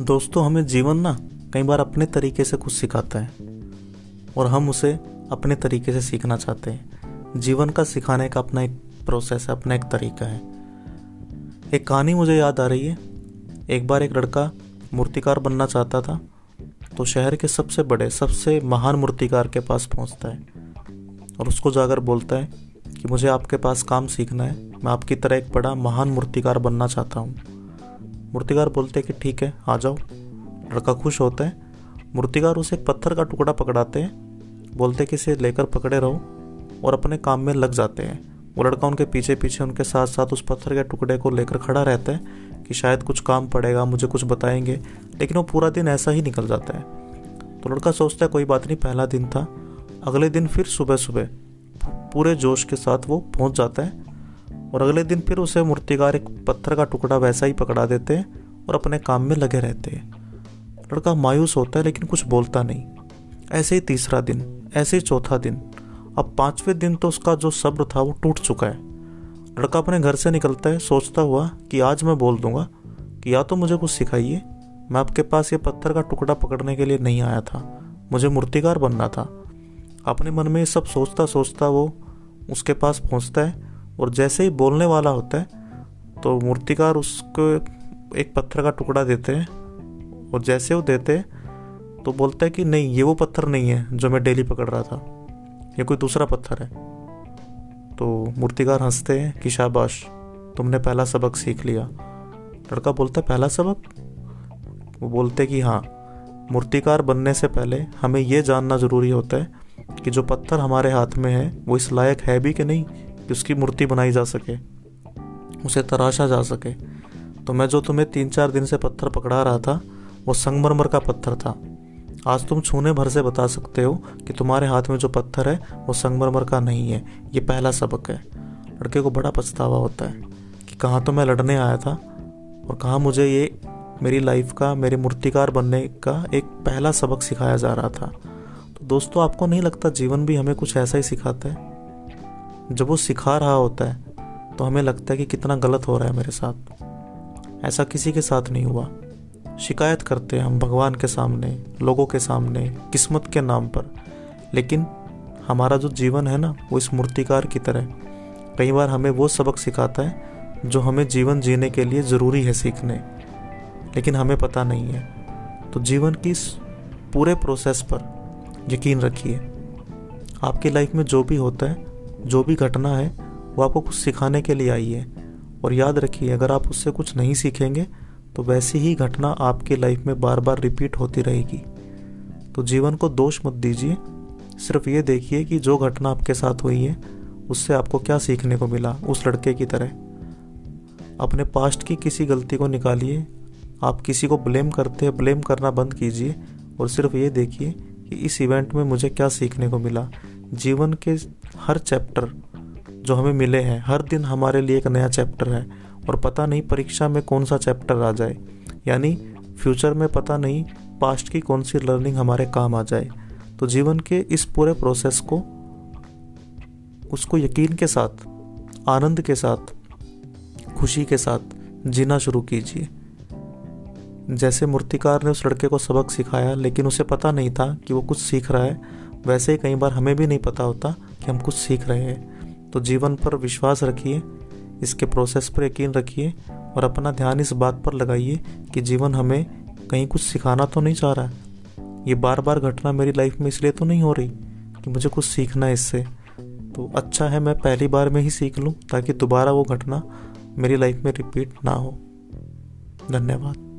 दोस्तों, हमें जीवन ना कई बार अपने तरीके से कुछ सिखाता है और हम उसे अपने तरीके से सीखना चाहते हैं। जीवन का सिखाने का अपना एक प्रोसेस है, अपना एक तरीका है। एक कहानी मुझे याद आ रही है। एक बार एक लड़का मूर्तिकार बनना चाहता था तो शहर के सबसे बड़े, सबसे महान मूर्तिकार के पास पहुँचता है और उसको जाकर बोलता है कि मुझे आपके पास काम सीखना है, मैं आपकी तरह एक बड़ा महान मूर्तिकार बनना चाहता हूँ। मूर्तिकार बोलते हैं कि ठीक है, आ जाओ। लड़का खुश होता है। मूर्तिकार उसे एक पत्थर का टुकड़ा पकड़ाते हैं, बोलते कि इसे लेकर पकड़े रहो और अपने काम में लग जाते हैं। वो लड़का उनके पीछे पीछे, उनके साथ साथ उस पत्थर के टुकड़े को लेकर खड़ा रहता है कि शायद कुछ काम पड़ेगा, मुझे कुछ बताएँगे, लेकिन वो पूरा दिन ऐसा ही निकल जाता है। तो लड़का सोचता है, कोई बात नहीं, पहला दिन था। अगले दिन फिर सुबह सुबह पूरे जोश के साथ वो पहुँच जाता है। और अगले दिन फिर उसे मूर्तिकार एक पत्थर का टुकड़ा वैसा ही पकड़ा देते हैं और अपने काम में लगे रहते। हैं लड़का मायूस होता है लेकिन कुछ बोलता नहीं। ऐसे ही तीसरा दिन, ऐसे ही चौथा दिन। अब पाँचवें दिन तो उसका जो सब्र था वो टूट चुका है। लड़का अपने घर से निकलता है, सोचता हुआ कि आज मैं बोल दूँगा कि या तो मुझे कुछ सिखाइए। मैं आपके पास ये पत्थर का टुकड़ा पकड़ने के लिए नहीं आया था। मुझे मूर्तिकार बनना था। अपने मन में ये सब सोचता सोचता वो उसके पास पहुँचता है और जैसे ही बोलने वाला होता है तो मूर्तिकार उसको एक पत्थर का टुकड़ा देते हैं और जैसे वो देते हैं तो बोलता है कि नहीं, ये वो पत्थर नहीं है जो मैं डेली पकड़ रहा था। ये कोई दूसरा पत्थर है। तो मूर्तिकार हँसते हैं कि शाबाश, तुमने पहला सबक सीख लिया। लड़का बोलता है, पहला सबक? वो बोलते कि हाँ मूर्तिकार बनने से पहले हमें यह जानना ज़रूरी होता है कि जो पत्थर हमारे हाथ में है, वो इस लायक है भी कि नहीं? कि उसकी मूर्ति बनाई जा सके, उसे तराशा जा सके। तो मैं जो तुम्हें तीन चार दिन से पत्थर पकड़ा रहा था, वो संगमरमर का पत्थर था। आज तुम छूने भर से बता सकते हो कि तुम्हारे हाथ में जो पत्थर है, वो संगमरमर का नहीं है। ये पहला सबक है। लड़के को बड़ा पछतावा होता है कि कहाँ तो मैं लड़ने आया था और कहाँ मुझे ये मेरी लाइफ का, मेरे मूर्तिकार बनने का एक पहला सबक सिखाया जा रहा था। तो दोस्तों, आपको नहीं लगता जीवन भी हमें कुछ ऐसा ही सिखाता है? जब वो सिखा रहा होता है तो हमें लगता है कि कितना गलत हो रहा है मेरे साथ। ऐसा किसी के साथ नहीं हुआ। शिकायत करते हैं हम भगवान के सामने, लोगों के सामने, किस्मत के नाम पर। लेकिन हमारा जो जीवन है ना, वो इस मूर्तिकार की तरह कई बार हमें वो सबक सिखाता है, जो हमें जीवन जीने के लिए ज़रूरी है सीखने। लेकिन हमें पता नहीं है। तो जीवन की इस पूरे प्रोसेस पर यकीन रखिए। आपकी लाइफ में जो भी होता है जो भी घटना है, वो आपको कुछ सिखाने के लिए आई है। और याद रखिए, अगर आप उससे कुछ नहीं सीखेंगे तो वैसी ही घटना आपकी लाइफ में बार बार रिपीट होती रहेगी। तो जीवन को दोष मत दीजिए। सिर्फ़ ये देखिए कि जो घटना आपके साथ हुई है, उससे आपको क्या सीखने को मिला उस लड़के की तरह। अपने पास्ट की किसी गलती को निकालिए। आप किसी को ब्लेम करते हैं ब्लेम करना बंद कीजिए। और सिर्फ़ ये देखिए कि इस इवेंट में मुझे क्या सीखने को मिला। जीवन के हर चैप्टर जो हमें मिले हैं, हर दिन हमारे लिए एक नया चैप्टर है और पता नहीं परीक्षा में कौन सा चैप्टर आ जाए। यानी फ्यूचर में पता नहीं पास्ट की कौन सी लर्निंग हमारे काम आ जाए। तो जीवन के इस पूरे प्रोसेस को, उसको यकीन के साथ, आनंद के साथ, खुशी के साथ जीना शुरू कीजिए। जैसे मूर्तिकार ने उस लड़के को सबक सिखाया, लेकिन उसे पता नहीं था कि वो कुछ सीख रहा है, वैसे ही कई बार हमें भी नहीं पता होता कि हम कुछ सीख रहे हैं। तो जीवन पर विश्वास रखिए, इसके प्रोसेस पर यकीन रखिए और अपना ध्यान इस बात पर लगाइए कि जीवन हमें कहीं कुछ सिखाना तो नहीं चाह रहा है। ये बार बार घटना मेरी लाइफ में इसलिए तो नहीं हो रही कि मुझे कुछ सीखना है इससे। तो अच्छा है मैं पहली बार में ही सीख लूँ ताकि दोबारा वो घटना मेरी लाइफ में रिपीट ना हो। धन्यवाद।